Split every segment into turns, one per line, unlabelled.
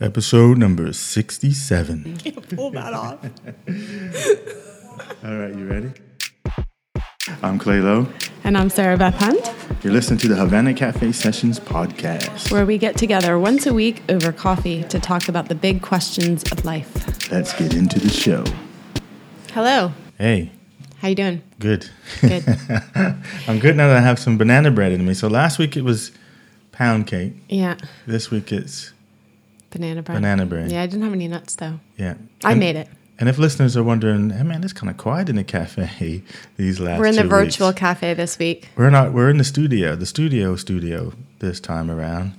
Episode number 67.
Can't Pull that off.
All right, you ready? I'm Clay Lowe.
And I'm Sarah Beth Hunt,
You're listening to the Havana Cafe Sessions podcast.
where we get together once a week over coffee to talk about the big questions of life.
Let's get into the show.
Hello.
Hey,
How you doing?
good.
Good.
I'm good now that I have some banana bread in me. So last week it was pound cake.
yeah.
This week it's
Banana bread.
banana bread.
Yeah, I didn't have any nuts though.
Yeah.
I
And-
made it.
And if listeners are wondering, hey man, it's kind of quiet in the cafe these last
We're in the virtual
weeks."
cafe this week.
We're not. We're in the studio, the studio studio this time around,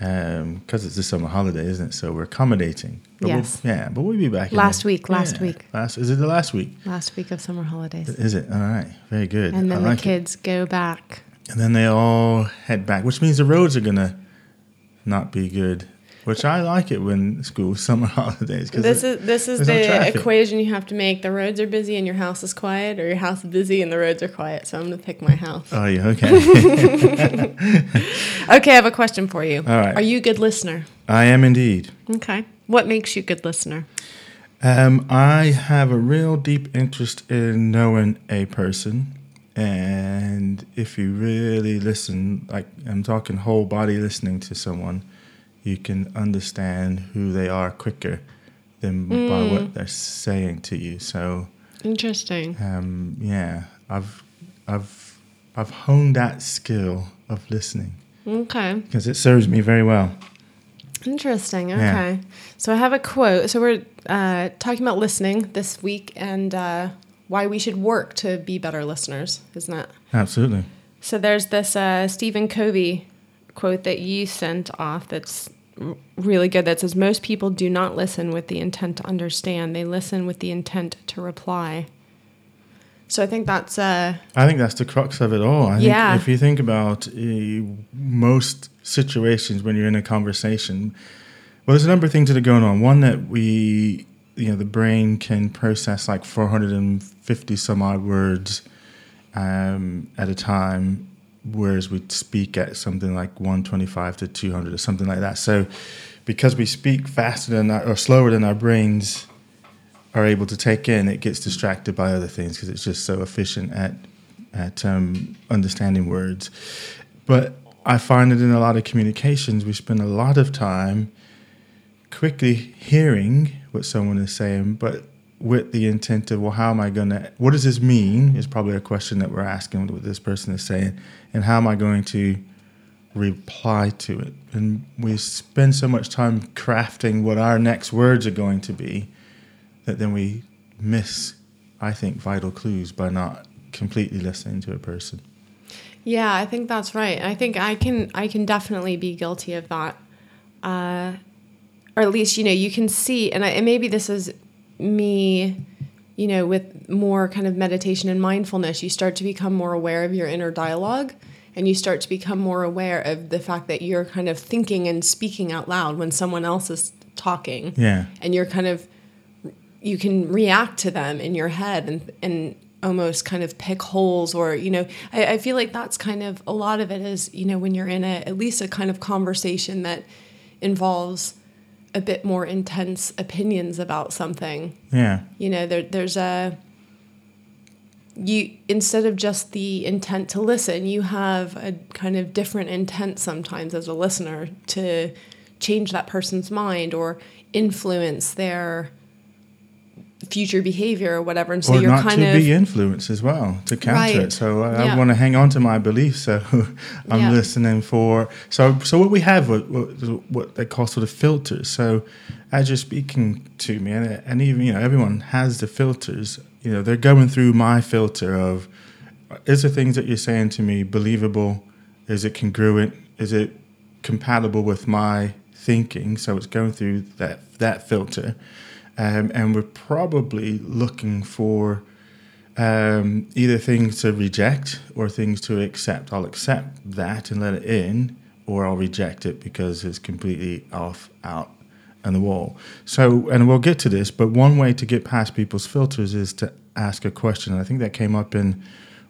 um, because it's the summer holiday, isn't it? So we're accommodating. But we'll-
Yes.
yeah, but we'll be back. in
Last
the-
week, last
yeah,
week.
Last is it the last week?
Last week of summer holidays.
Is it? All right. Very good.
And then
like
the
it.
kids go back.
And then they all head back, which means the roads are gonna not be good. Which I like it when school summer holidays. 'cause
This
it-
is this is
there's no
the equation you have to make. The roads are busy and your house is quiet, or your house is busy and the roads are quiet. So I'm gonna pick my house.
Oh yeah. Okay.
Okay, I have a question for you.
All right.
Are you a good listener?
I am indeed.
Okay. What makes you a good listener?
Um, I have a real deep interest in knowing a person. And if you really listen, like I'm talking whole body listening to someone, you can understand who they are quicker than by what they're saying to you. So,
Interesting.
um, yeah, I've, I've, I've honed that skill of listening
Okay.
because it serves me very well.
Interesting.
Yeah.
Okay. So I have a quote. So we're uh, talking about listening this week and uh, why we should work to be better listeners, isn't it?
Absolutely.
So there's this uh, Stephen Covey quote that you sent off that's really good that says, Most people do not listen with the intent to understand, they listen with the intent to reply. So I think that's. Uh,
I think that's the crux of it all. I
Yeah.
think if you think about uh, most situations when you're in a conversation, well, there's a number of things that are going on. One that we, you know, the brain can process like 450 some odd words um, at a time, whereas we speak at something like 125 to 200 or something like that. So, because we speak faster than our, or slower than our brains are able to take in, it gets distracted by other things because it's just so efficient at at um, understanding words. But I find that in a lot of communications, we spend a lot of time quickly hearing what someone is saying, but with the intent of, well, how am I going to, what does this mean? Is probably a question that we're asking what this person is saying, and how am I going to reply to it? And we spend so much time crafting what our next words are going to be that then we miss, I think, vital clues by not completely listening to a person.
Yeah, I think that's right. I think I can I can definitely be guilty of that. Uh, or at least you know you can see, and, I, and maybe this is me, you know, with more kind of meditation and mindfulness. You start to become more aware of your inner dialogue, and you start to become more aware of the fact that you're kind of thinking and speaking out loud when someone else is talking
Yeah.
and you're kind of you can react to them in your head and and almost kind of pick holes or you know I, I feel like that's kind of a lot of it is you know when you're in a at least a kind of conversation that involves a bit more intense opinions about something
Yeah.
you know there there's a you instead of just the intent to listen you have a kind of different intent sometimes as a listener to change that person's mind or influence their future behavior or whatever and so
or
you're kind of
not
kind
to
of
be influenced as well to counter
Right.
it. So uh, I,
Yeah.
I want to hang on to my beliefs. So I'm
Yeah.
listening for. So so what we have what, what what they call sort of filters. So as you're speaking to me, and, and even you know everyone has the filters. You know they're going through my filter of is the things that you're saying to me believable? Is it congruent? Is it compatible with my thinking? So it's going through that that filter, um, and we're probably looking for um, either things to reject or things to accept. I'll accept that and let it in, or I'll reject it because it's completely off, out, and the wall. So, and we'll get to this, but one way to get past people's filters is to ask a question. And I think that came up in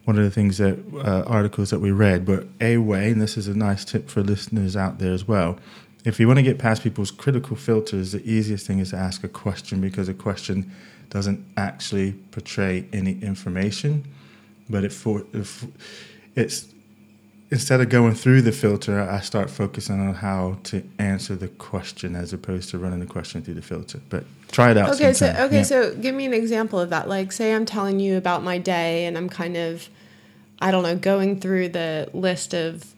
one of the things that uh, articles that we read. But a way, and this is a nice tip for listeners out there as well, if you want to get past people's critical filters, the easiest thing is to ask a question because a question doesn't actually portray any information, but it for if it's instead of going through the filter, I start focusing on how to answer the question as opposed to running the question through the filter. But try it out.
Okay,
sometime.
so okay,
Yeah.
so give me an example of that. Like, say I'm telling you about my day, and I'm kind of, I don't know, going through the list of,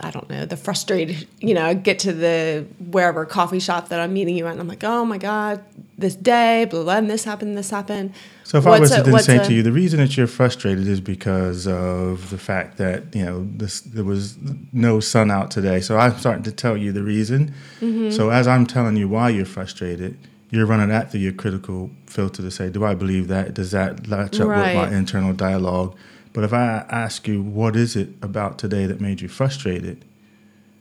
I don't know, the frustrated. You know, I get to the wherever coffee shop that I'm meeting you at, and I'm like, oh my god, this day, blah blah, and this happened, this happened.
So if I
What's
was to then say
a-
to you, the reason that you're frustrated is because of the fact that you know this there was no sun out today. So I'm starting to tell you the reason.
Mm-hmm.
So as I'm telling you why you're frustrated, you're running that through your critical filter to say, do I believe that? Does that latch up with my internal dialogue? But if I ask you, what is it about today that made you frustrated?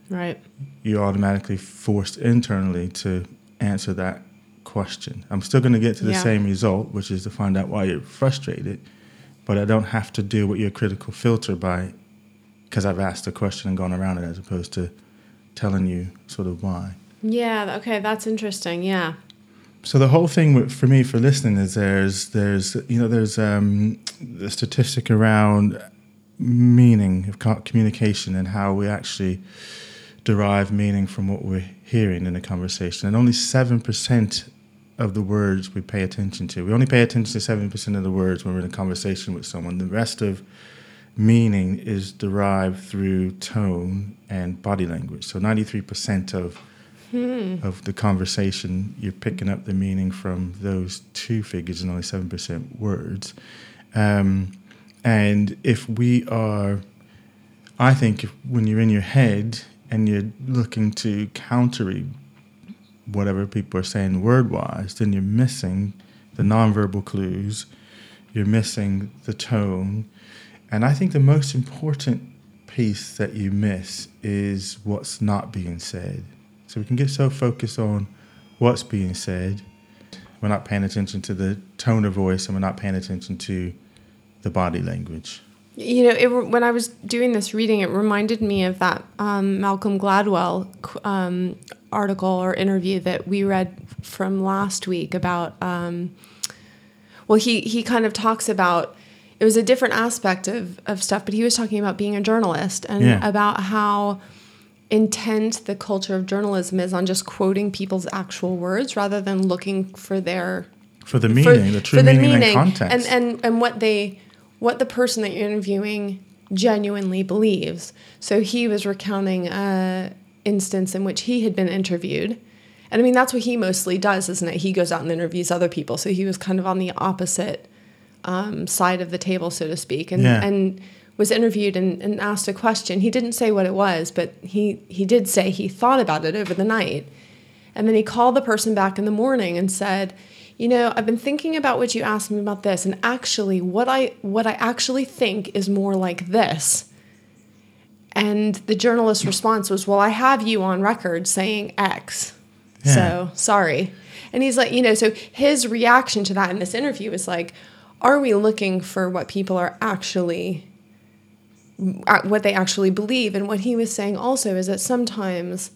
Right.
you're automatically forced internally to answer that question. I'm still going to get to the
Yeah.
same result, which is to find out why you're frustrated, but I don't have to deal with your critical filter by because I've asked the question and gone around it as opposed to telling you sort of why.
Yeah. Okay, that's interesting. Yeah.
So the whole thing for me for listening is there's there's you know there's um, the statistic around meaning of communication and how we actually derive meaning from what we're hearing in a conversation, and only seven percent of the words we pay attention to. We only pay attention to seven percent of the words when we're in a conversation with someone. The rest of meaning is derived through tone and body language. So ninety three of of the conversation, you're picking up the meaning from those two figures and only 7% words. Um, and if we are, I think if, when you're in your head and you're looking to counter whatever people are saying word wise, then you're missing the nonverbal clues, you're missing the tone. And I think the most important piece that you miss is what's not being said. So we can get so focused on what's being said, we're not paying attention to the tone of voice and we're not paying attention to the body language.
You know, it, when I was doing this reading, it reminded me of that um, Malcolm Gladwell um, article or interview that we read from last week about. Um, well, he he kind of talks about it was a different aspect of of stuff, but he was talking about being a journalist and
Yeah.
about how intent the culture of journalism is on just quoting people's actual words rather than looking for their
For the
for-
meaning, the true
for the
meaning, and context.
and, and and what they what the person that you're interviewing genuinely believes. So he was recounting a instance in which he had been interviewed. And i mean that's what he mostly does isn't it? He goes out and interviews other people. So he was kind of on the opposite um, side of the table so to speak. And
Yeah.
and was interviewed and, and asked a question he didn't say what it was but he he did say he thought about it over the night and then he called the person back in the morning and said, "You know, I've been thinking about what you asked me about this, and actually, what I what I actually think is more like this." And the journalist's response was, "Well, I have you on record saying X,
Yeah.
so sorry." And he's like, you know, so his reaction to that in this interview is like, "Are we looking for what people are actually?" Uh, What they actually believe, and what he was saying also is that sometimes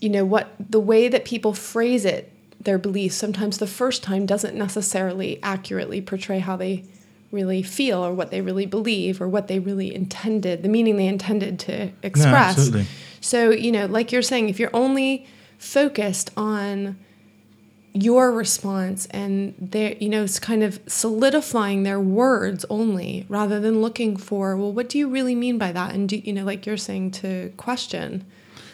you know what the way that people phrase it their beliefs sometimes the first time doesn't necessarily accurately portray how they really feel or what they really believe or what they really intended the meaning they intended to express
absolutely.
so you know like you're saying if you're only focused on your response and their you know it's kind of solidifying their words only rather than looking for well what do you really mean by that and do you know like you're saying to question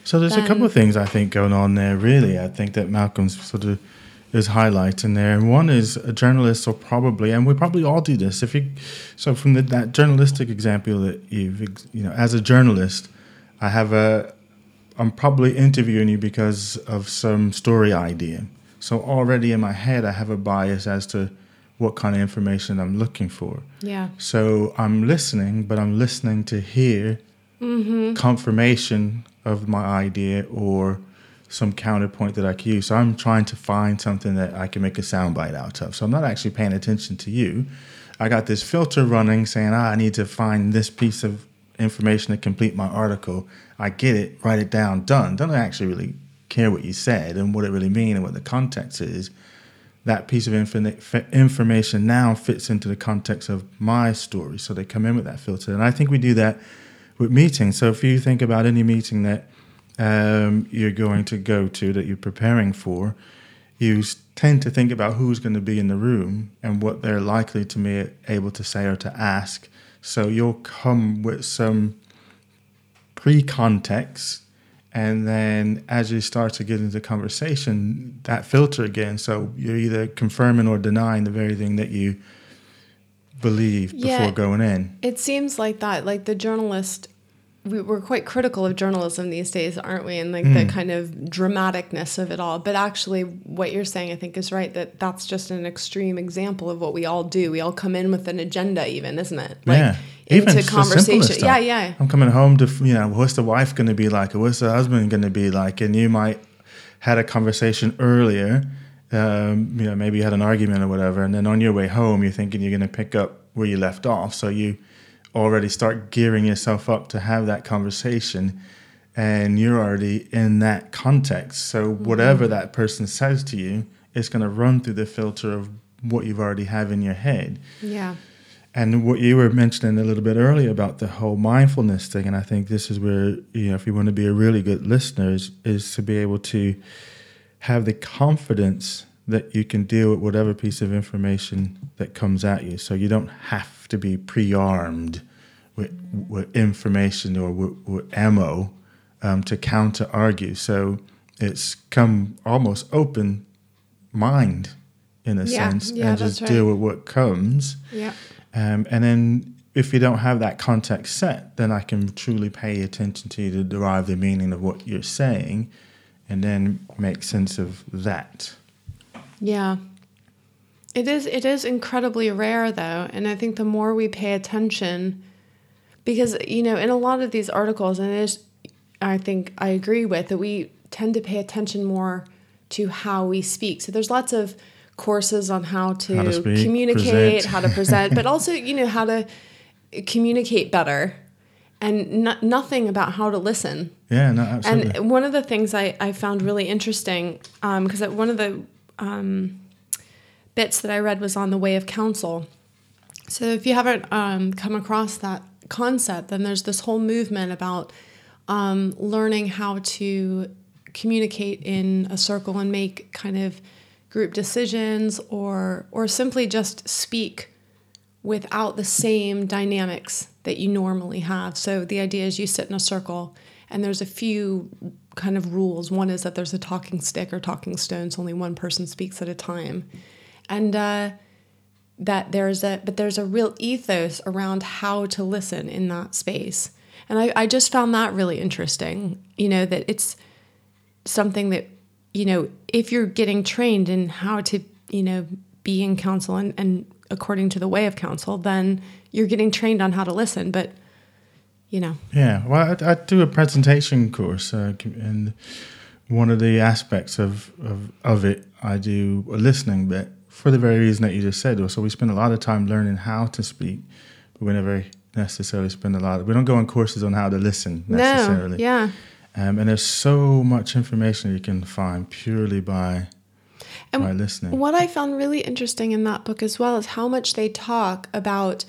So there's a couple of things I think going on there. Really, I think that Malcolm's sort of is highlighting there. And one is a journalist, or probably, and we probably all do this. If you, so from the, that journalistic example that you've, you know, as a journalist, I have a, I'm probably interviewing you because of some story idea. So already in my head, I have a bias as to what kind of information I'm looking for.
yeah
So I'm listening, but I'm listening to hear confirmation of my idea or some counterpoint that I can use. So I'm trying to find something that I can make a soundbite out of. So I'm not actually paying attention to you. I got this filter running saying, ah, I need to find this piece of information to complete my article. I get it, write it down, done. Don't actually really care what you said and what it really means and what the context is. That piece of information now fits into the context of my story. So they come in with that filter. And I think we do that with meetings. So if you think about any meeting that um, you're going to go to, that you're preparing for, you tend to think about who's going to be in the room and what they're likely to be able to say or to ask. So you'll come with some pre context. And then as you start to get into conversation, that filter again. So you're either confirming or denying the very thing that you believe
Yeah.
before going in.
It seems like that. Like the journalist, we, we're quite critical of journalism these days, aren't we? And like the mm. kind of dramaticness of it all. But actually, what you're saying, I think, is right. That that's just an extreme example of what we all do. We all come in with an agenda, even, isn't it? Like
yeah.
Into
just the
conversation. Yeah, yeah.
I'm coming home to, you know, what's the wife going to be like? Or what's the husband going to be like? And you might had a conversation earlier, um, you know, maybe you had an argument or whatever. And then on your way home, you're thinking you're going to pick up where you left off. So you already start gearing yourself up to have that conversation. And you're already in that context. So whatever that person says to you, it's going to run through the filter of what you've already have in your head.
Yeah.
And what you were mentioning a little bit earlier about the whole mindfulness thing, and I think this is where you know if you want to be a really good listener, is, is to be able to have the confidence that you can deal with whatever piece of information that comes at you. So you don't have to be pre-armed with, with information or with, with ammo um, to counter argue. So it's come almost open mind in a
Yeah,
sense,
yeah,
and just deal with what comes.
Yeah.
Um, and then if you don't have that context set, then I can truly pay attention to you to derive the meaning of what you're saying and then make sense of that.
Yeah. It is it is incredibly rare though, and I think the more we pay attention because you know, in a lot of these articles and it is I think I agree with that we tend to pay attention more to how we speak. So there's lots of courses on how to,
How to speak,
communicate,
present.
how to present, but also, you know, how to communicate better and no, nothing about how to listen.
Yeah, no, absolutely.
And one of the things I, I found really interesting, because one of the um, bits that I read was on the way of council. So if you haven't um, come across that concept, then there's this whole movement about um, learning how to communicate in a circle and make kind of group decisions or or simply just speak without the same dynamics that you normally have. So the idea is you sit in a circle and there's a few kind of rules. One is that there's a talking stick or talking stone, so only one person speaks at a time. And uh, that there's a but there's a real ethos around how to listen in that space. And I, I just found that really interesting. You know, that it's something that, you know, if you're getting trained in how to, you know, be in council and, and according to the way of council, then you're getting trained on how to listen. But, you know,
Yeah, well, I, I do a presentation course, uh, and one of the aspects of, of, of it, I do a listening bit for the very reason that you just said. So we spend a lot of time learning how to speak, but we never necessarily spend a lot. Of, we don't go on courses on how to listen necessarily.
no, yeah.
Um, and there's so much information you can find purely by
And
by listening.
What I found really interesting in that book as well is how much they talk about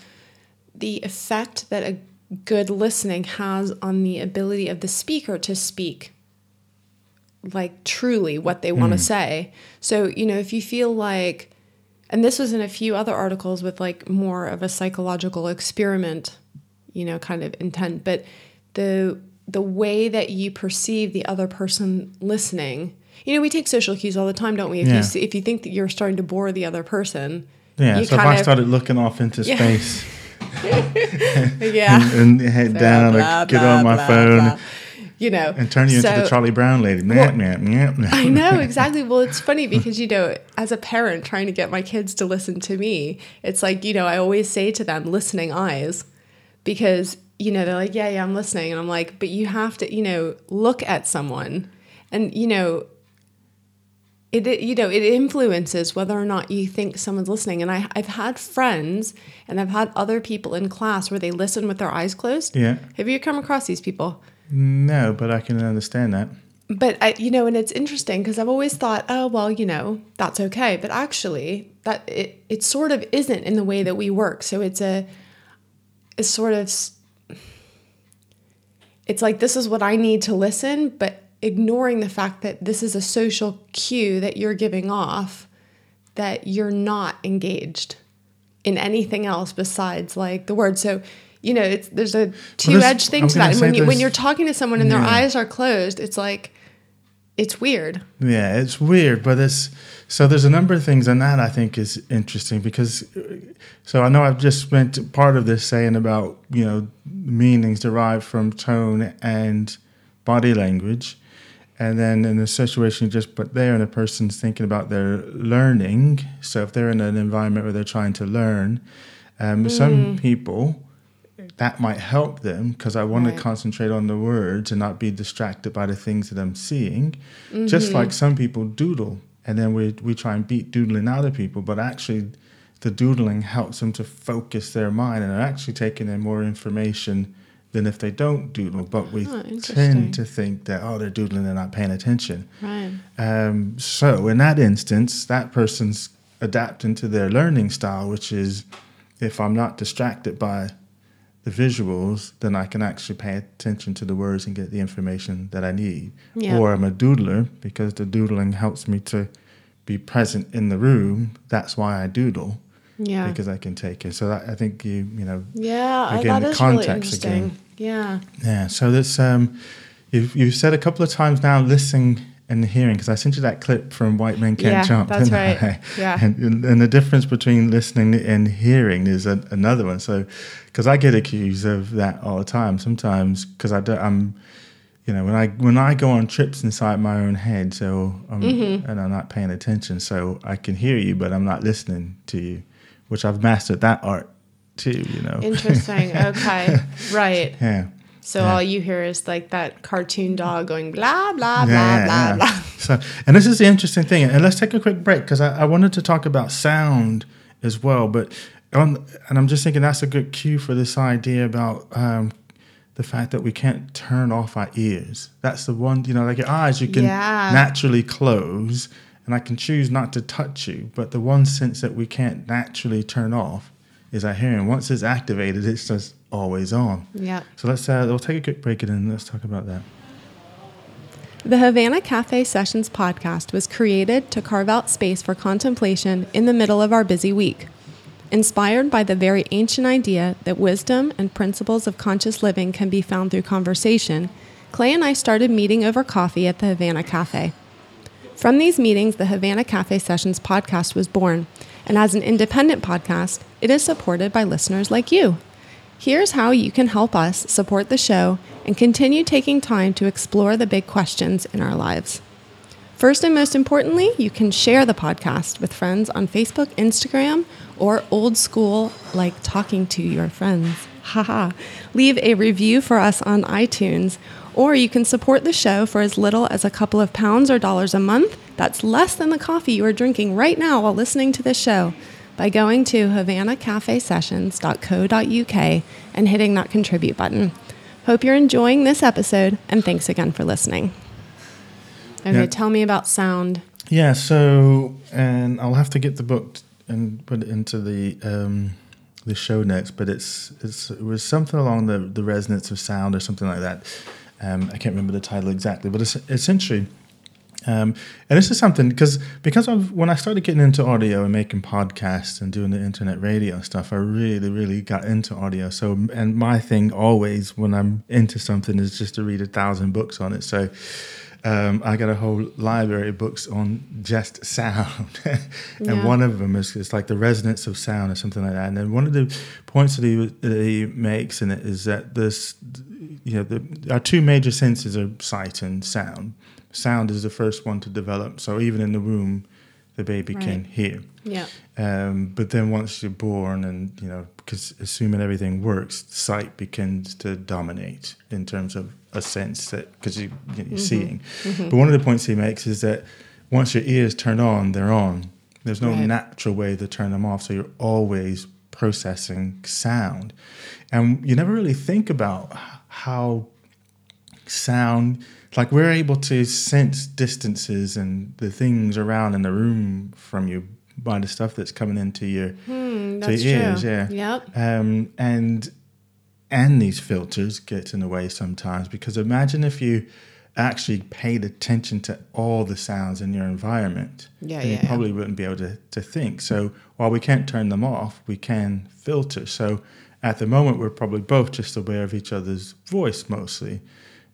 the effect that a good listening has on the ability of the speaker to speak like truly what they want to say. So, you know, if you feel like and this was in a few other articles with like more of a psychological experiment, you know, kind of intent, but the the way that you perceive the other person listening. You know, we take social cues all the time, don't we? If
Yeah.
you see, if you think that you're starting to bore the other person,
Yeah,
you
so if I
of-
started looking off into
Yeah.
space
yeah,
and head down
Blah,
get
blah,
on my
blah,
phone
you know,
and turn you into the Charlie Brown lady.
Well,
nyah, nyah.
I know exactly. Well, it's funny because you know, as a parent trying to get my kids to listen to me, it's like you know, I always say to them, "Listening eyes," because you know they're like, "Yeah, yeah, I'm listening," and I'm like, "But you have to, you know, look at someone, and you know." it, it you know it influences whether or not you think someone's listening and I, i've had friends and i've had other people in class where they listen with their eyes closed
Yeah.
have you come across these people
No, but I can understand that.
but I, you know and it's interesting because i've always thought oh well you know that's okay but actually that it, it sort of isn't in the way that we work so it's a it's sort of it's like this is what i need to listen but ignoring the fact that this is a social cue that you're giving off that you're not engaged in anything else besides like the word so you know it's there's a two-edged thing to that. And when you when you're talking to someone and their eyes are closed it's like it's weird
Yeah, it's weird, but it's so there's a number of things, and that I think is interesting because. So I know I've just spent part of this saying about you know meanings derived from tone and body language, and then in a situation just but there, and a person's thinking about their learning. So if they're in an environment where they're trying to learn, um, some people that might help them because I want
Right.
to concentrate on the words and not be distracted by the things that I'm seeing. Just like some people doodle, and then we we try and beat doodling out of people, but actually, the doodling helps them to focus their mind and are actually taking in more information than if they don't doodle. But we
Oh,
tend to think that oh, they're doodling, they're not paying attention.
right
Um, so in that instance, that person's adapting to their learning style, which is if I'm not distracted by the visuals, then I can actually pay attention to the words and get the information that I need.
Yeah.
Or I'm a doodler because the doodling helps me to be present in the room. That's why I doodle
yeah
because I can take it. So that, I think you you know
yeah
Again,
that
the
is really
context
interesting
again.
yeah
yeah. So this um, you've you've said a couple of times now, listening and hearing, because I sent you that clip from White Men Can't
Yeah,
Jump.
that's
didn't
right.
I?
Yeah.
And, and the difference between listening and hearing is a, another one. So, because I get accused of that all the time. Sometimes because I don't, I'm, you know, when I when I go on trips inside my own head, so I'm,
Mm-hmm.
and I'm not paying attention, so I can hear you, but I'm not listening to you, which I've mastered that art too. You know.
interesting okay right
yeah.
So
Yeah.
all you hear is like that cartoon dog going blah blah blah
Yeah,
blah
yeah.
blah.
So, and this is the interesting thing. And let's take a quick break because I, I wanted to talk about sound as well. But on, and I'm just thinking that's a good cue for this idea about um, the fact that we can't turn off our ears. That's the one, you know, like your eyes you can
Yeah.
naturally close, and I can choose not to touch you. But the one sense that we can't naturally turn off is our hearing. Once it's activated, it's just always on.
Yeah.
So let's uh, we'll take a quick break and then let's talk about that.
The Havana Cafe Sessions podcast was created to carve out space for contemplation in the middle of our busy week. Inspired by the very ancient idea that wisdom and principles of conscious living can be found through conversation, Clay and I started meeting over coffee at the Havana Cafe. From these meetings, the Havana Cafe Sessions podcast was born, and as an independent podcast, it is supported by listeners like you. Here's how you can help us support the show and continue taking time to explore the big questions in our lives. First and most importantly, you can share the podcast with friends on Facebook, Instagram, or old school like talking to your friends. Haha. Leave a review for us on iTunes, or you can support the show for as little as a couple of pounds or dollars a month. That's less than the coffee you are drinking right now while listening to this show by going to havanacafesessions.co.uk and hitting that contribute button. Hope you're enjoying this episode, and thanks again for listening. Okay,
Yeah.
tell me about sound.
Yeah, so and I'll have to get the book and put it into the um, the show notes, but it's it's it was something along the the resonance of sound or something like that. Um, I can't remember the title exactly, but it's essentially. Um, and this is something because because of when I started getting into audio and making podcasts and doing the internet radio stuff, I really really got into audio. So and my thing always when I'm into something is just to read a thousand books on it. So um, I got a whole library of books on just sound, and
Yeah.
one of them is it's like the resonance of sound or something like that. And then one of the points that he, that he makes in it is that this, you know, the, our two major senses are sight and sound. Sound is the first one to develop, so even in the womb, the baby can hear.
Yeah.
Um, but then once you're born, and you know, because assuming everything works, sight begins to dominate in terms of a sense that because you, you're seeing. But one of the points he makes is that once your ears turn on, they're on. There's no
Right.
natural way to turn them off. So you're always processing sound. And you never really think about how sound, like we're able to sense distances and the things around in the room from you by the stuff that's coming into your,
Hmm,
to your ears.
true.
Yeah.
Yep.
Um, and and these filters get in the way sometimes because imagine if you actually paid attention to all the sounds in your environment.
Yeah, yeah,
You
yeah.
probably wouldn't be able to, to think. So while we can't turn them off, we can filter. So at the moment, we're probably both just aware of each other's voice mostly.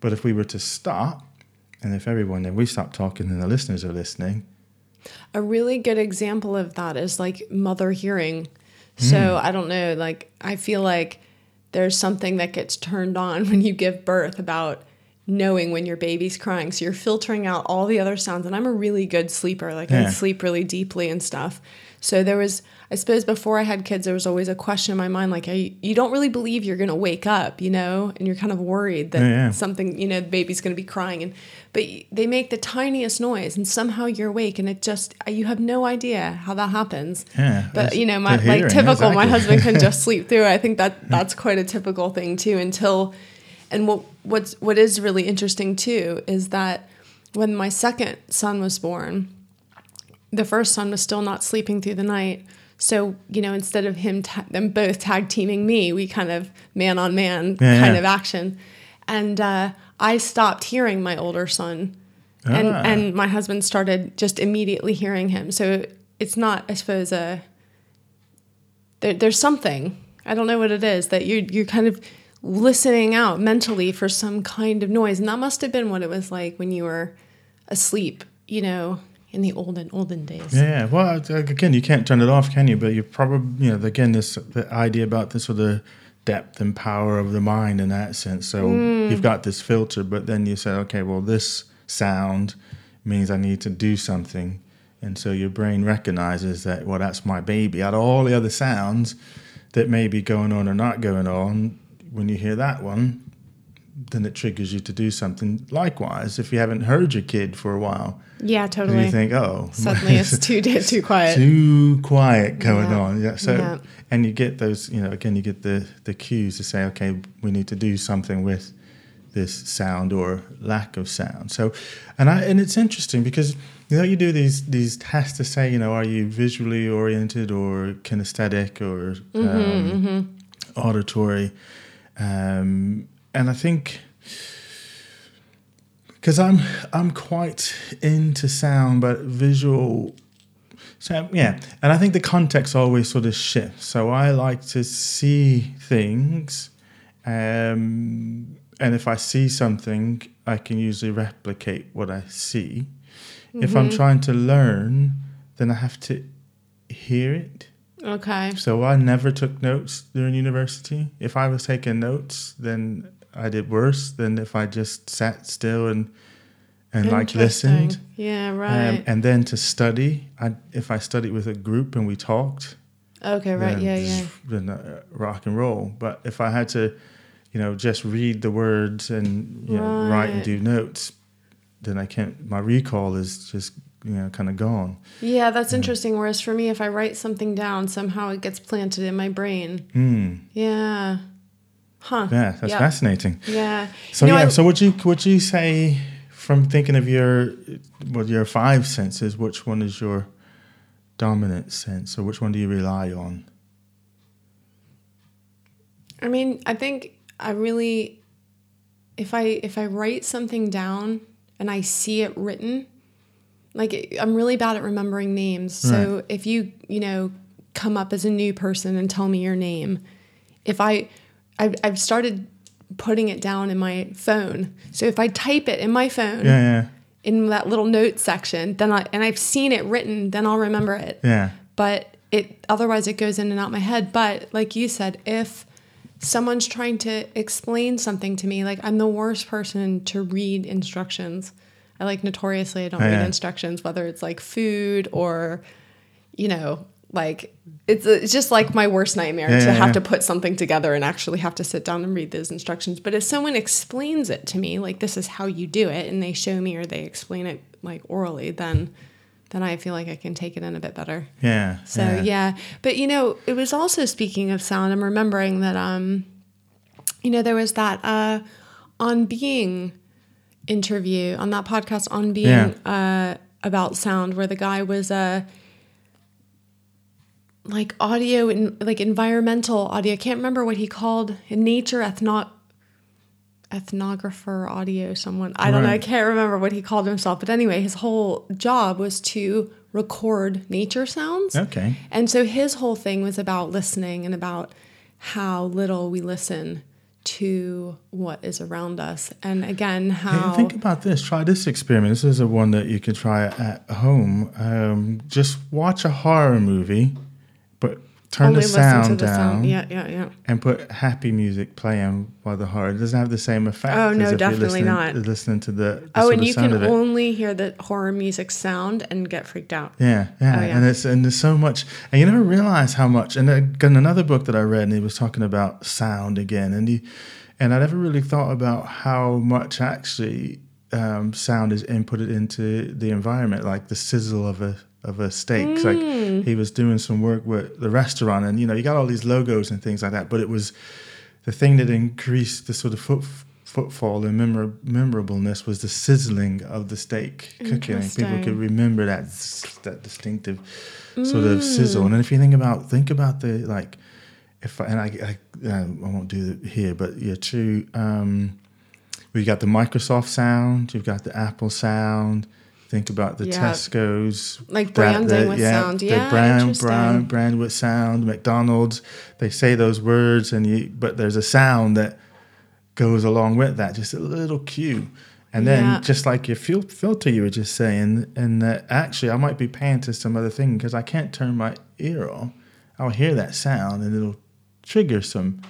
But if we were to stop, and if everyone, if we stop talking and the listeners are listening,
A really good example of that is like mother hearing. Hmm. So I don't know, like I feel like there's something that gets turned on when you give birth about knowing when your baby's crying. So you're filtering out all the other sounds. And I'm a really good sleeper. Like
Yeah.
I sleep really deeply and stuff. So there was, I suppose before I had kids, there was always a question in my mind like, I, you don't really believe you're going to wake up, you know, and you're kind of worried that
Yeah, yeah.
something, you know, the baby's going to be crying. And, but they make the tiniest noise and somehow you're awake and it just, uh, you have no idea how that happens.
Yeah,
But you know, my like
hearing,
typical, my husband can just sleep through. I think that that's quite a typical thing too. Until, and what what's what is really interesting too is that when my second son was born, the first son was still not sleeping through the night. So you know, instead of him ta- them both tag teaming me, we kind of man on man kind
yeah.
of action, and uh, I stopped hearing my older son, and
Ah.
and my husband started just immediately hearing him. So it's not, I suppose, a there, there's something I don't know what it is that you're you're kind of listening out mentally for some kind of noise, and that must have been what it was like when you were asleep, you know, in the olden olden days.
Yeah, well, again, you can't turn it off, can you? But you probably, you know, again, this the idea about this sort of depth and power of the mind in that sense. So mm. you've got this filter, but then you say, okay, well, this sound means I need to do something, and so your brain recognizes that, well, that's my baby. Out of all the other sounds that may be going on or not going on, when you hear that one, then it triggers you to do something. Likewise, if you haven't heard your kid for a while,
Yeah, totally.
you think, oh,
Suddenly it's too dead too quiet.
too quiet going
Yeah.
on. Yeah. So
Yeah.
and you get those, you know, again you get the the cues to say, okay, we need to do something with this sound or lack of sound. So and I and it's interesting because you know you do these these tests to say, you know, are you visually oriented or kinesthetic or um, auditory? Um, and I think because I'm I'm quite into sound, but visual. So yeah, and I think the context always sort of shifts. So I like to see things, um, and if I see something, I can usually replicate what I see. If I'm trying to learn, then I have to hear it.
Okay.
So I never took notes during university. If I was taking notes, then I did worse than if I just sat still and and like listened.
Yeah, right.
Um, and then to study, I, if I studied with a group and we talked,
okay, right.
then,
Yeah, yeah.
then uh, rock and roll. But if I had to, you know, just read the words and you know, write and do notes, then I can't. My recall is just you know kind of gone.
Yeah, that's interesting. Whereas for me, if I write something down, somehow it gets planted in my brain.
Hmm.
Yeah. Huh.
Yeah, that's
Yeah.
fascinating.
Yeah.
So
You know,
yeah,
I-
so would you would you say from thinking of your well your five senses, which one is your dominant sense, or which one do you rely on?
I mean, I think I really if I if I write something down and I see it written, like I'm really bad at remembering names. So if you, you know, come up as a new person and tell me your name, if I I've, I've started putting it down in my phone. So if I type it in my phone
Yeah, yeah,
in that little note section, then I and I've seen it written, then I'll remember it.
Yeah,
but it otherwise it goes in and out my head. But like you said if someone's trying to explain something to me like i'm the worst person to read instructions. I like notoriously i don't
Oh,
read
yeah.
instructions whether it's like food or you know like it's it's just like my worst nightmare
Yeah,
to
yeah,
have
yeah.
to put something together and actually have to sit down and read those instructions. But if someone explains it to me, like this is how you do it, and they show me or they explain it like orally, then then I feel like I can take it in a bit better.
Yeah.
So yeah. but you know, it was also speaking of sound. I'm remembering that um, you know, there was that uh, on being interview on that podcast on being uh about sound where the guy was uh like audio and like environmental audio. I can't remember what he called nature ethno ethnographer audio someone. I don't know. I can't remember what he called himself. But anyway, his whole job was to record nature sounds.
Okay.
And so his whole thing was about listening and about how little we listen to what is around us. And again,
Hey,
how
think about this. Try this experiment. This is a one that you can try at home. Um, just watch a horror movie, but turn
only
the sound
to the
down
sound. Yeah, yeah, yeah.
and put happy music playing while the horror. It doesn't have the same effect.
Oh, no,
as if you're
definitely
listening,
not.
Listening to the, the
Oh, and you can only hear the horror music sound and get freaked out.
Yeah, yeah,
Oh, yeah.
and it's and there's so much, and you never realize how much. And again, another book that I read, and he was talking about sound again, and he, and I never really thought about how much actually um, sound is inputted into the environment, like the sizzle of a of a steak.
Mm.
Like he was doing some work with the restaurant, and you know, you got all these logos and things like that, but it was the thing that increased the sort of foot, footfall and memor- memorableness was the sizzling of the steak cooking. People could remember that that distinctive sort of sizzle. And if you think about think about the like, if I, and I I, I won't do it here, but yeah, true. Um, we got the Microsoft sound. You've got the Apple sound. Think about the
Yeah.
Tesco's
Like
that-
branding
the-
with sound. Yeah,
the brand brand brand with sound. McDonald's, they say those words, and you but there's a sound that goes along with that, just a little cue. And then,
Yeah.
just like your fil- filter, you were just saying, and that actually I might be paying to some other thing because I can't turn my ear off. I'll hear that sound and it'll trigger some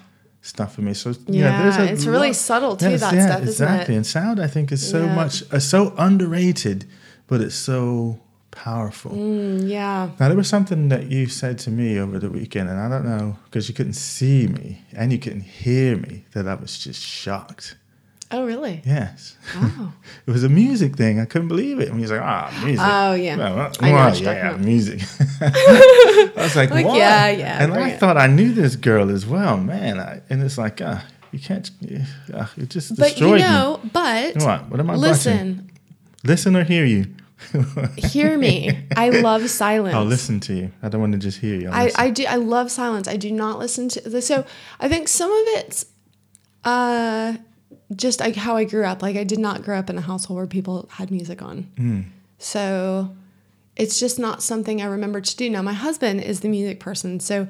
stuff for me. So yeah, there's
Yeah,
a
it's really subtle too,
Yes,
that
yeah,
stuff, isn't it?
exactly. And sound, I think, is so
Yeah.
much, uh, so underrated, but it's so powerful.
Mm, yeah.
Now, there was something that you said to me over the weekend, and I don't know because you couldn't see me and you couldn't hear me, that I was just shocked.
Oh, really?
Yes.
Oh.
it was a music thing. I couldn't believe it. And he was like, ah, music.
Oh, yeah.
Well, well,
I
well, yeah, music. I was like,
Like,
what?
yeah, yeah,
And I
it.
thought I knew this girl as well, man. I, and it's like, ah, you can't, uh, it just destroyed
But you know, but.
What? What am I watching?
Listen,
or hear you?
hear me. I love silence.
I'll listen to you. I don't want to just hear you. I'll
I, do I love silence. I do not listen to the so I think some of it's uh just like how I grew up. Like I did not grow up in a household where people had music on.
Hmm.
So it's just not something I remember to do. Now my husband is the music person, so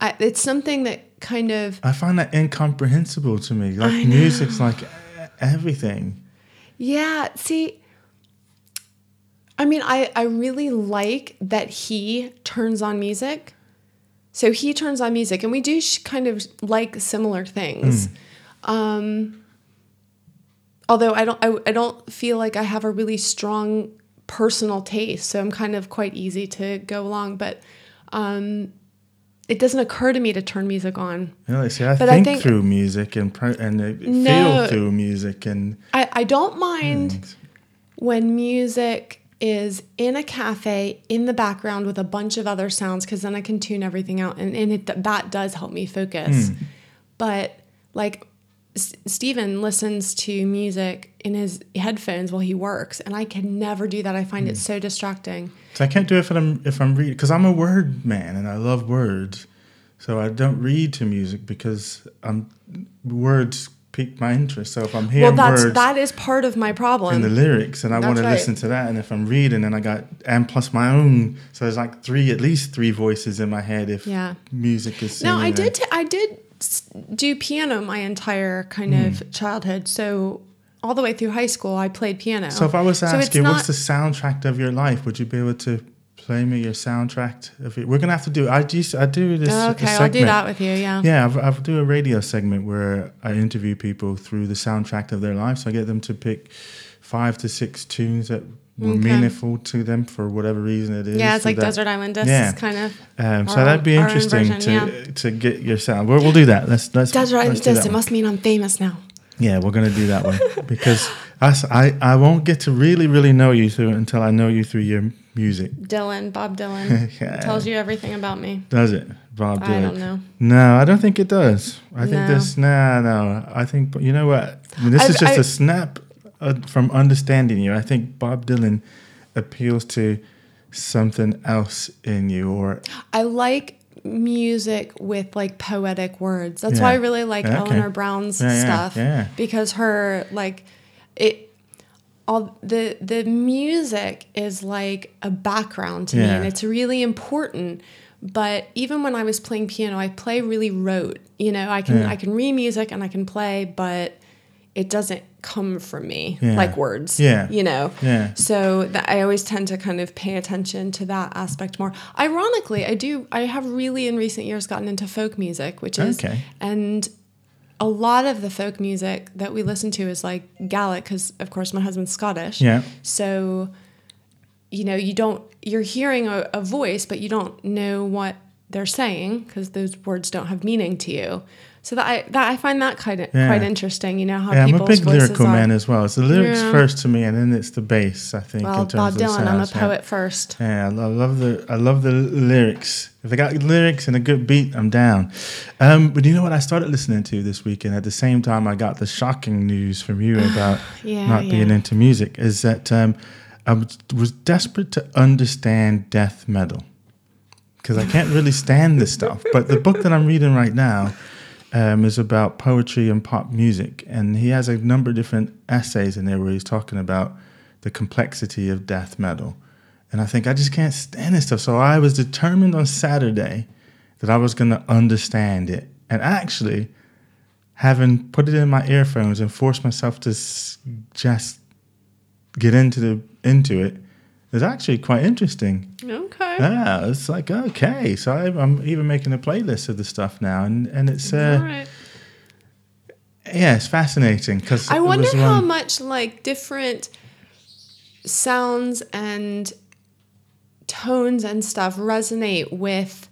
I, it's something that kind of
I find that incomprehensible to me. Like
I
music's like everything.
Yeah, see, I mean, I, I really like that he turns on music. So he turns on music, and we do sh- kind of like similar things. Um, although I don't, I, I don't feel like I have a really strong personal taste, so I'm kind of quite easy to go along. But um, it doesn't occur to me to turn music on.
Know, see, I
But I
think,
think-
through music and and
No.
feel through music and
I, I don't mind when music is in a cafe in the background with a bunch of other sounds because then I can tune everything out and, and it, that does help me focus. Hmm. But like S- Steven listens to music in his headphones while he works and I can never do that. I find it hmm. so distracting.
so I can't do it if I'm if I'm reading because I'm a word man and I love words. So I don't read to music because I'm words pique my interest. So if I'm
Well,
hearing
that's
words
that is part of my problem.
and the lyrics and I
That's
want to
right.
listen to that and if I'm reading and I got and plus my own so there's like three at least three voices in my head if
Yeah.
music is
No, I did. T- I did do piano my entire kind
Hmm.
of childhood. So all the way through high school, I played piano.
So if I was to
So
ask you,
not-
what's the soundtrack of your life? Would you be able to play me your soundtrack? Of it? We're gonna have to do. I do. I do this.
Oh,
a
okay, I'll do that with you. Yeah.
Yeah, I've, I've do a radio segment where I interview people through the soundtrack of their life. So I get them to pick five to six tunes that were
Okay.
meaningful to them for whatever reason it is.
Yeah, it's like
that-
Desert Island Discs,
Yeah.
kind of.
Um, so
our
that'd be
own- our own
interesting
version,
to to get your sound. We'll, we'll do that. Let's let's
Desert Island
let's
Discs. It
one.
must mean I'm famous now.
Yeah, we're gonna do that one because us, I I won't get to really really know you through until I know you through your music.
Dylan, Bob Dylan,
Yeah.
tells you everything about me.
Does it, Bob? Dylan.
I don't know.
No, I don't think it does. I think this. No, no. I think you know what. I mean, this
I-
is just
I-
a snap uh, from understanding you. I think Bob Dylan appeals to something else in you, or
I like music with like poetic words. That's why I really like
okay.
Eleanor Brown's
Yeah, yeah,
stuff
yeah.
because her like it all the the music is like a background to me and it's really important. But even when I was playing piano, I play really rote. You know, I can
Yeah.
I can read music and I can play, but it doesn't come from me
Yeah.
like words.
Yeah.
You know.
Yeah.
So that I always tend to kind of pay attention to that aspect more. Ironically, I do. I have really in recent years gotten into folk music, which is
Okay.
and a lot of the folk music that we listen to is like Gaelic, because of course my husband's Scottish.
Yeah.
So, you know, you don't. You're hearing a, a voice, but you don't know what they're saying because those words don't have meaning to you. So that I that I find that kind of
Yeah.
quite interesting. You know how
yeah, I'm a big lyrical
are.
man as well. It's the lyrics
Yeah.
first to me, and then it's the bass. I think.
Well,
in terms
Bob Dylan, I'm a
sounds, yeah.
poet first.
Yeah, I love the I love the lyrics. If they got lyrics and a good beat, I'm down. Um, but you know what I started listening to this weekend? At the same time, I got the shocking news from you about not being into music. Is that um, I was, was desperate to understand death metal because I can't really stand this stuff. But the book that I'm reading right now um, is about poetry and pop music, and he has a number of different essays in there where he's talking about the complexity of death metal. And I think I just can't stand this stuff. So I was determined on Saturday that I was going to understand it. And actually, having put it in my earphones and forced myself to just get into the into it is actually quite interesting.
Okay.
Yeah, it's like okay. So I, I'm even making a playlist of the stuff now, and and it's uh,
right.
yeah, it's fascinating because
I wonder how much like different sounds and tones and stuff resonate with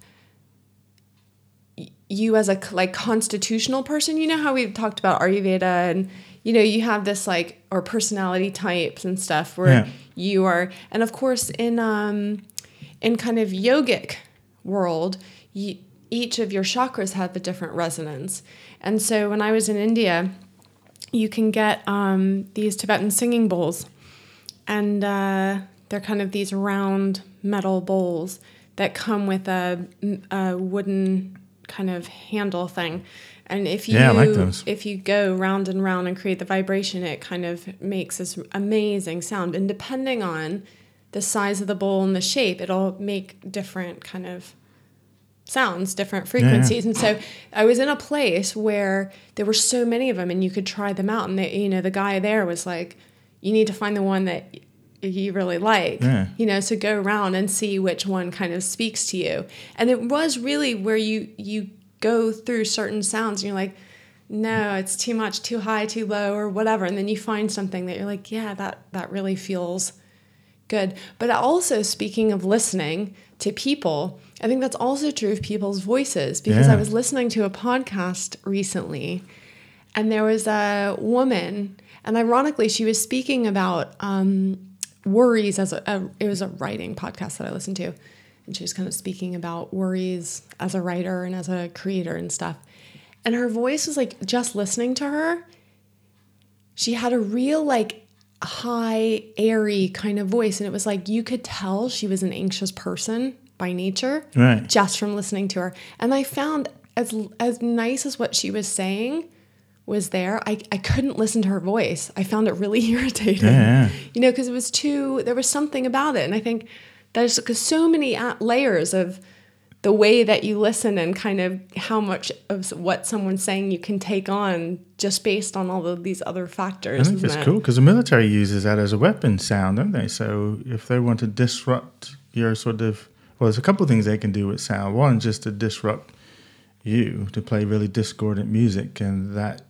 you as a like constitutional person. You know how we've talked about Ayurveda and you know you have this like or personality types and stuff where
Yeah.
you are and of course in um in kind of yogic world you, each of your chakras have a different resonance and so when i was in india you can get um, these tibetan singing bowls and uh, they're kind of these round metal bowls that come with a, a wooden kind of handle thing and if you
Yeah, like
if you go round and round and create the vibration it kind of makes this amazing sound and depending on the size of the bowl and the shape it'll make different kind of sounds, different frequencies. And so I was in a place where there were so many of them and you could try them out. And they, you know, the guy there was like, you need to find the one that you really like,
Yeah.
you know, so go around and see which one kind of speaks to you. And it was really where you, you go through certain sounds and you're like, no, it's too much, too high, too low, or whatever. And then you find something that you're like, yeah, that, that really feels good. But also, speaking of listening to people, I think that's also true of people's voices because I was listening to a podcast recently and there was a woman, and ironically, she was speaking about um, worries as a, a, it was a writing podcast that I listened to. And she was kind of speaking about worries as a writer and as a creator and stuff. And her voice was like, just listening to her, she had a real like high airy kind of voice and it was like you could tell she was an anxious person by nature
Right.
just from listening to her and i found as as nice as what she was saying was there i, I couldn't listen to her voice i found it really irritating
Yeah, yeah.
you know because it was too there was something about it and i think there's so many uh, layers of the way that you listen and kind of how much of what someone's saying you can take on just based on all of these other factors.
I think it's
it?
cool because the military uses that as a weapon sound, don't they? So if they want to disrupt your sort of, well, there's a couple of things they can do with sound. One, just to disrupt you, to play really discordant music, and that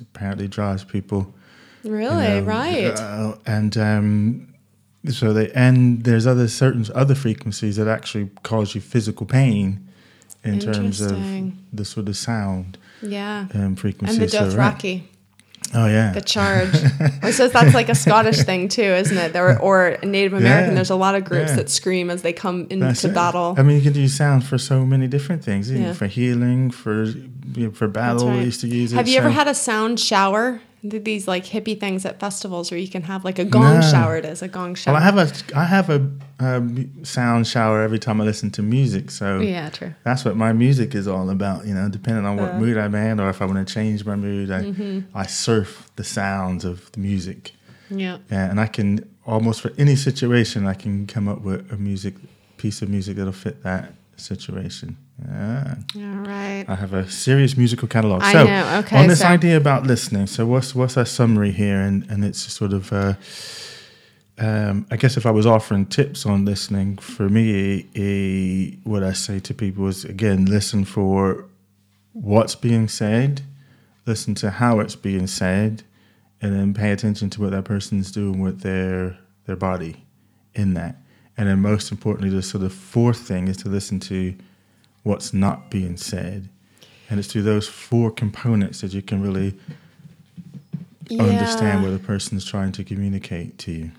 apparently drives people. you
Really,
know,
right?
uh, and um, so they and there's other certain other frequencies that actually cause you physical pain in terms of the sort of sound
Yeah.
um, frequency.
And the
So, right.
Dothraki,
Oh yeah.
the charge. I suppose that's like a Scottish thing too, isn't it? There or Native American.
Yeah.
There's a lot of groups
Yeah.
that scream as they come into battle.
I mean, you can use sound for so many different things.
Yeah.
For healing, for you know, for battle,
right.
we used to use it.
Have you ever had a sound shower? Th- These like hippie things at festivals where you can have like a gong
No.
shower. It is a gong shower.
Well, I have a I have a, um sound shower every time I listen to music. So
yeah, true.
that's what my music is all about. You know, depending on what
Uh.
mood I'm in, or if I want to change my mood, I
Mm-hmm.
I surf the sounds of the music.
Yeah.
Yeah, and I can almost for any situation, I can come up with a music piece of music that'll fit that situation. Yeah.
All right.
I have a serious musical catalog.
I
so,
know, okay,
on this
so-
idea about listening, so what's what's our summary here? And and it's sort of, uh, um, I guess, if I was offering tips on listening, for me, a, what I say to people is again, listen for what's being said, listen to how it's being said, and then pay attention to what that person's doing with their their body in that. And then most importantly, the sort of fourth thing is to listen to what's not being said. And it's through those four components that you can really understand what the person is trying to communicate to you.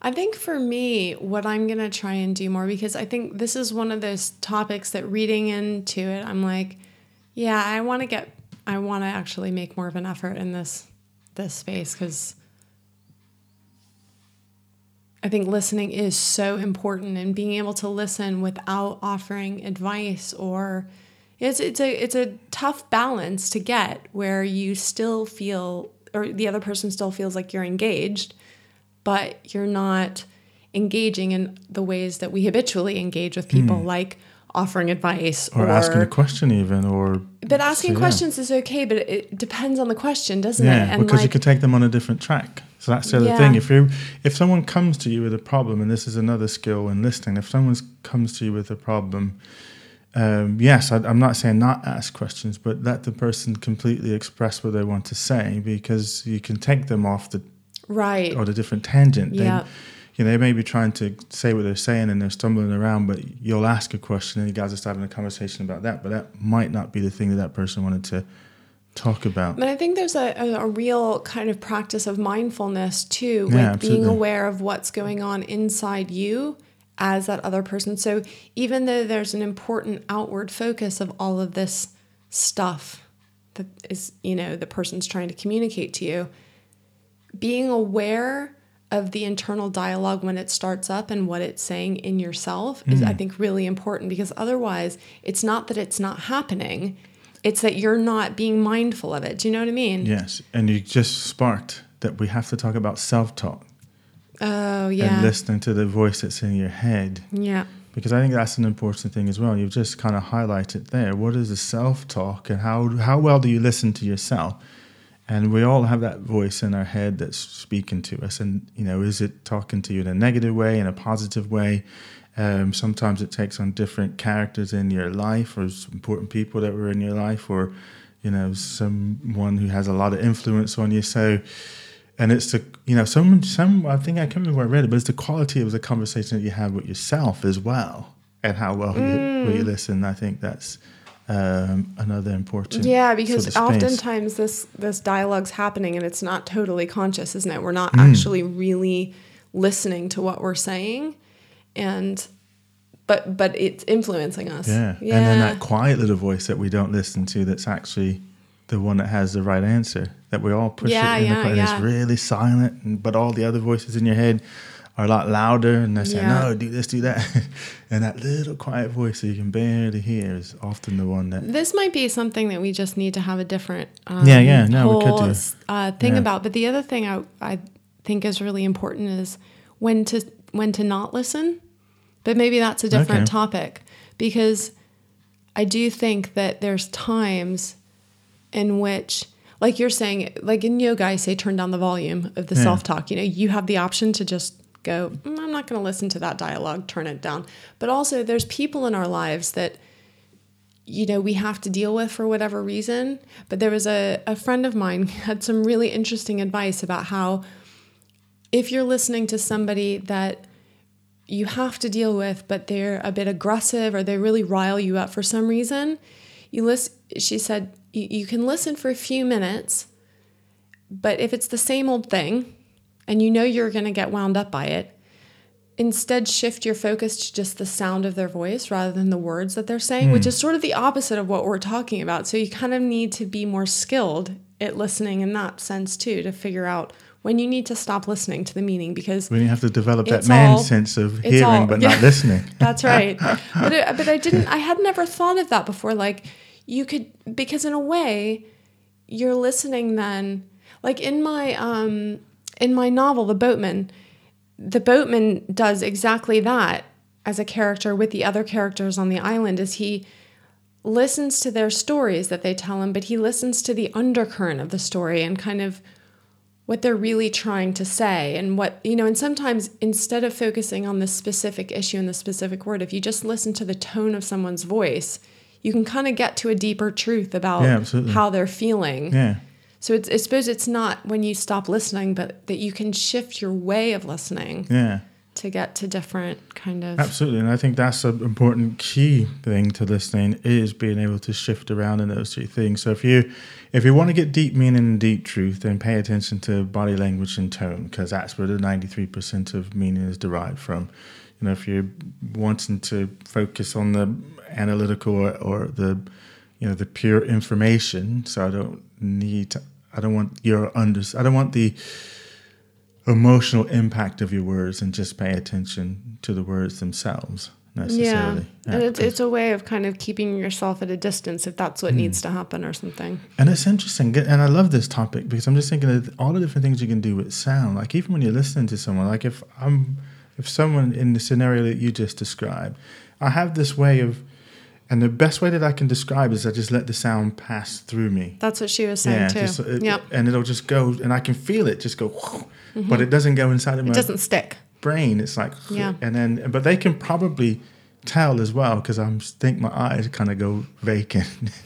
I think for me, what I'm going to try and do more, because I think this is one of those topics that reading into it, I'm like, yeah, I want to get, I want to actually make more of an effort in this, this space because I think listening is so important and being able to listen without offering advice or it's it's a it's a tough balance to get where you still feel or the other person still feels like you're engaged but you're not engaging in the ways that we habitually engage with people like offering advice
Hmm. Or, asking a question, even, or
but asking
so, yeah.
questions is okay but it depends on the question doesn't it?
Yeah,
it
because you could take them on a different track. So that's the other
Yeah.
thing. If you if someone comes to you with a problem, and this is another skill in listening, if someone comes to you with a problem, um, yes, I, I'm not saying not ask questions, but let the person completely express what they want to say, because you can take them off the
right
or the different tangent. They,
Yeah.
you know, they may be trying to say what they're saying and they're stumbling around, but you'll ask a question and you guys are starting a conversation about that, but that might not be the thing that that person wanted to talk about.
But I think there's a, a, real kind of practice of mindfulness too,
Yeah,
like being aware of what's going on inside you as that other person. So even though there's an important outward focus of all of this stuff that is, you know, the person's trying to communicate to you, being aware of the internal dialogue when it starts up and what it's saying in yourself is i mm. think really important because otherwise it's not that it's not happening it's that you're not being mindful of it do you know what i mean
Yes, and you just sparked that we have to talk about self-talk
oh yeah.
and listening to the voice that's in your head
yeah
because I think that's an important thing as well. You've just kind of highlighted there. What is the self-talk, and how how well do you listen to yourself? And we all have that voice in our head that's speaking to us. And you know, is it talking to you in a negative way, in a positive way? Um, sometimes it takes on different characters in your life, or important people that were in your life, or you know, someone who has a lot of influence on you. So and it's the you know some some I think I can't remember where I read it, but it's the quality of the conversation that you have with yourself as well, and how well you, well you listen. I think that's um, another important
yeah because
sort of
oftentimes this this dialogue's happening and it's not totally conscious isn't it we're not
Mm.
actually really listening to what we're saying and but but it's influencing us
yeah. and then that quiet little voice that we don't listen to that's actually the one that has the right answer that we all push
Yeah,
it in
yeah,
the corner.
yeah.
It's really silent, and, but all the other voices in your head are a lot louder, and they're saying,
Yeah.
"No, do this, do that," and that little quiet voice that you can barely hear is often the one that
This might be something that we just need to have a different um,
Yeah, yeah, no, we could
whole
do.
uh, thing
Yeah.
about. But the other thing I, I think is really important is when to when to not listen. But maybe that's a different
Okay.
topic because I do think that there's times in which like you're saying like in yoga I say turn down the volume of the
Yeah.
self-talk you know you have the option to just go "Mm, I'm not going to listen to that dialogue turn it down but also there's people in our lives that you know we have to deal with for whatever reason but there was a, a friend of mine had some really interesting advice about how if you're listening to somebody that you have to deal with, but they're a bit aggressive or they really rile you up for some reason, you listen. She said you, can listen for a few minutes, but if it's the same old thing, and you know you're going to get wound up by it, instead shift your focus to just the sound of their voice rather than the words that they're saying, mm. which is sort of the opposite of what we're talking about. So you kind of need to be more skilled at listening in that sense too to figure out when you need to stop listening to the meaning because
when you have to develop that man all, sense of hearing all, but yeah, not listening.
that's right. but it, but I didn't. I had never thought of that before. Like you could because in a way you're listening then. Like in my um in my novel, The Boatman, the boatman does exactly that as a character with the other characters on the island. Is he listens to their stories that they tell him, but he listens to the undercurrent of the story and kind of what they're really trying to say and what you know and sometimes instead of focusing on the specific issue and the specific word if you just listen to the tone of someone's voice you can kind of get to a deeper truth about yeah, how they're feeling.
Yeah.
So it's i suppose it's not when you stop listening but that you can shift your way of listening
yeah.
to get to different kind of
absolutely and i think that's an important key thing to listening is being able to shift around in those three things. So if you if you want to get deep meaning and deep truth then pay attention to body language and tone because that's where the 93% of meaning is derived from. You know if you're wanting to focus on the analytical or, or the you know the pure information so i don't need to i don't want your under i don't want the emotional impact of your words and just pay attention to the words themselves necessarily.
Yeah, and it's, it's a way of kind of keeping yourself at a distance if that's what mm. needs to happen or something.
And it's interesting, and I love this topic because I'm just thinking of all the different things you can do with sound. Like even when you're listening to someone, like if I'm, if someone in the scenario that you just described, I have this way of and the best way that I can describe is I just let the sound pass through me.
That's what she was saying yeah, too.
Just, it, yep. And it'll just go, and I can feel it just go, mm-hmm. but it doesn't go inside of my.
It doesn't stick.
Brain. It's like, yeah. And then, but they can probably tell as well because I think my eyes kind of go vacant.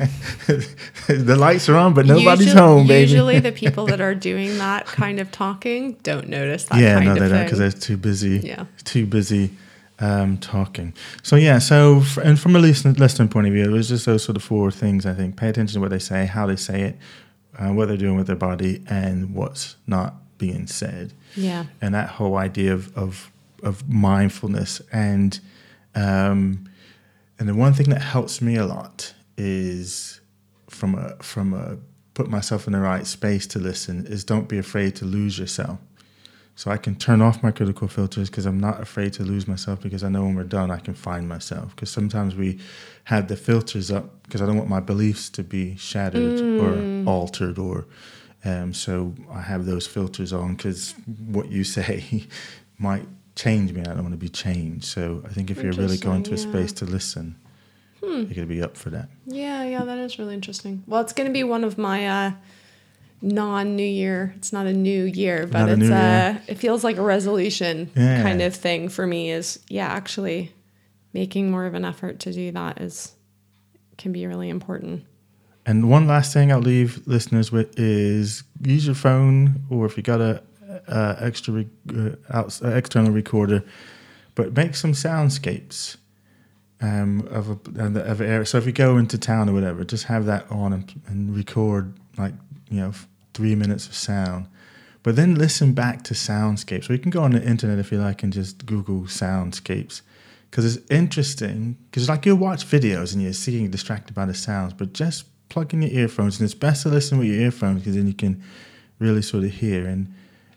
the lights are on, but nobody's
usually,
home, baby.
Usually, the people that are doing that kind of talking don't notice that.
Yeah,
no,
they
don't
because they're too busy.
Yeah,
too busy um, talking. So yeah, so f- and from a listening, listening point of view, it was just those sort of four things. I think pay attention to what they say, how they say it, uh, what they're doing with their body, and what's not being said.
Yeah,
and that whole idea of of, of mindfulness and um, and the one thing that helps me a lot is from a from a put myself in the right space to listen is don't be afraid to lose yourself so I can turn off my critical filters because I'm not afraid to lose myself because I know when we're done, I can find myself. Because sometimes we have the filters up because I don't want my beliefs to be shattered mm. or altered or. Um, so I have those filters on because what you say might change me. I don't want to be changed. So I think if you're really going to a space to listen, hmm. you're going to be up for that.
Yeah, yeah, that is really interesting. Well, it's going to be one of my. Uh, non New Year. It's not a new year, but it's uh, it feels like a resolution yeah. kind of thing for me. Is yeah, actually making more of an effort to do that is can be really important.
And one last thing I'll leave listeners with is use your phone, or if you got a, a extra re- uh, out, external recorder, but make some soundscapes. Um, of a, of area. So if you go into town or whatever, just have that on and, and record like you know three minutes of sound. But then listen back to soundscapes. Or you can go on the internet if you like and just Google soundscapes. Because it's interesting. Because like you'll watch videos and you're seeing distracted by the sounds, but just plug in your earphones. And it's best to listen with your earphones because then you can really sort of hear. And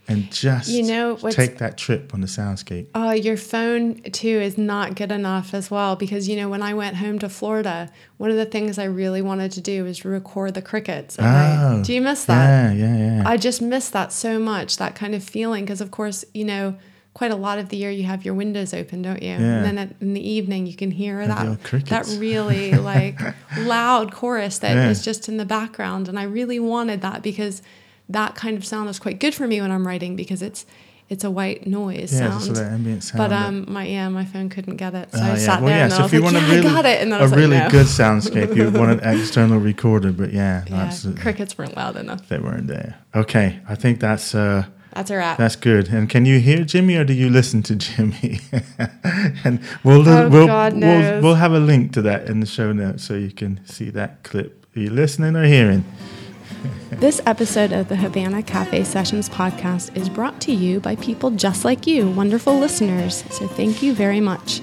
and just you know take that trip on the soundscape.
Oh, your phone too is not good enough as well because you know when I went home to Florida, one of the things I really wanted to do was record the crickets. Oh, do you miss
that? Yeah, yeah, yeah.
I just miss that so much. That kind of feeling because of course you know quite a lot of the year you have your windows open, don't you? Yeah. And then at, in the evening you can hear that that really like loud chorus that yeah. is just in the background, and I really wanted that because that kind of sound is quite good for me when I'm writing because it's it's a white noise
yeah,
sound.
ambient sound.
But um, my yeah, my phone couldn't get it, so uh, I yeah. sat well, there yeah, and so I was like, yeah, really, I got it. And then
a
really
like, no. good soundscape, you want an external recorder, but yeah,
yeah, crickets weren't loud enough.
They weren't there. Okay, I think that's. Uh,
That's a wrap.
That's good. And can you hear Jimmy or do you listen to Jimmy? and we'll,
Oh,
we'll,
God
we'll, we'll have a link to that in the show notes so you can see that clip. Are you listening or hearing?
This episode of the Havana Cafe Sessions podcast is brought to you by people just like you, wonderful listeners. So thank you very much.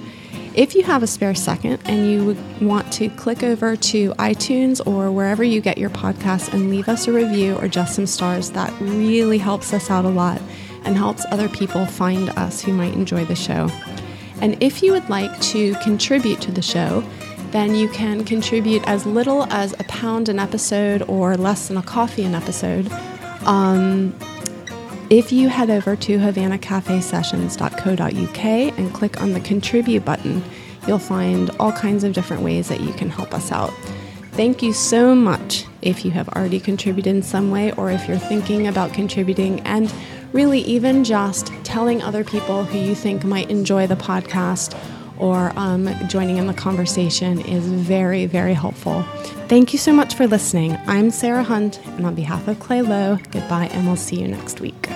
If you have a spare second and you want to click over to iTunes or wherever you get your podcasts and leave us a review or just some stars, that really helps us out a lot and helps other people find us who might enjoy the show. And if you would like to contribute to the show, then you can contribute as little as a pound an episode or less than a coffee an episode. Um, if you head over to havanacafesessions.co.uk and click on the contribute button, you'll find all kinds of different ways that you can help us out. Thank you so much if you have already contributed in some way or if you're thinking about contributing and really even just telling other people who you think might enjoy the podcast or um, joining in the conversation is very, very helpful. Thank you so much for listening. I'm Sarah Hunt, and on behalf of Clay Lowe, goodbye, and we'll see you next week.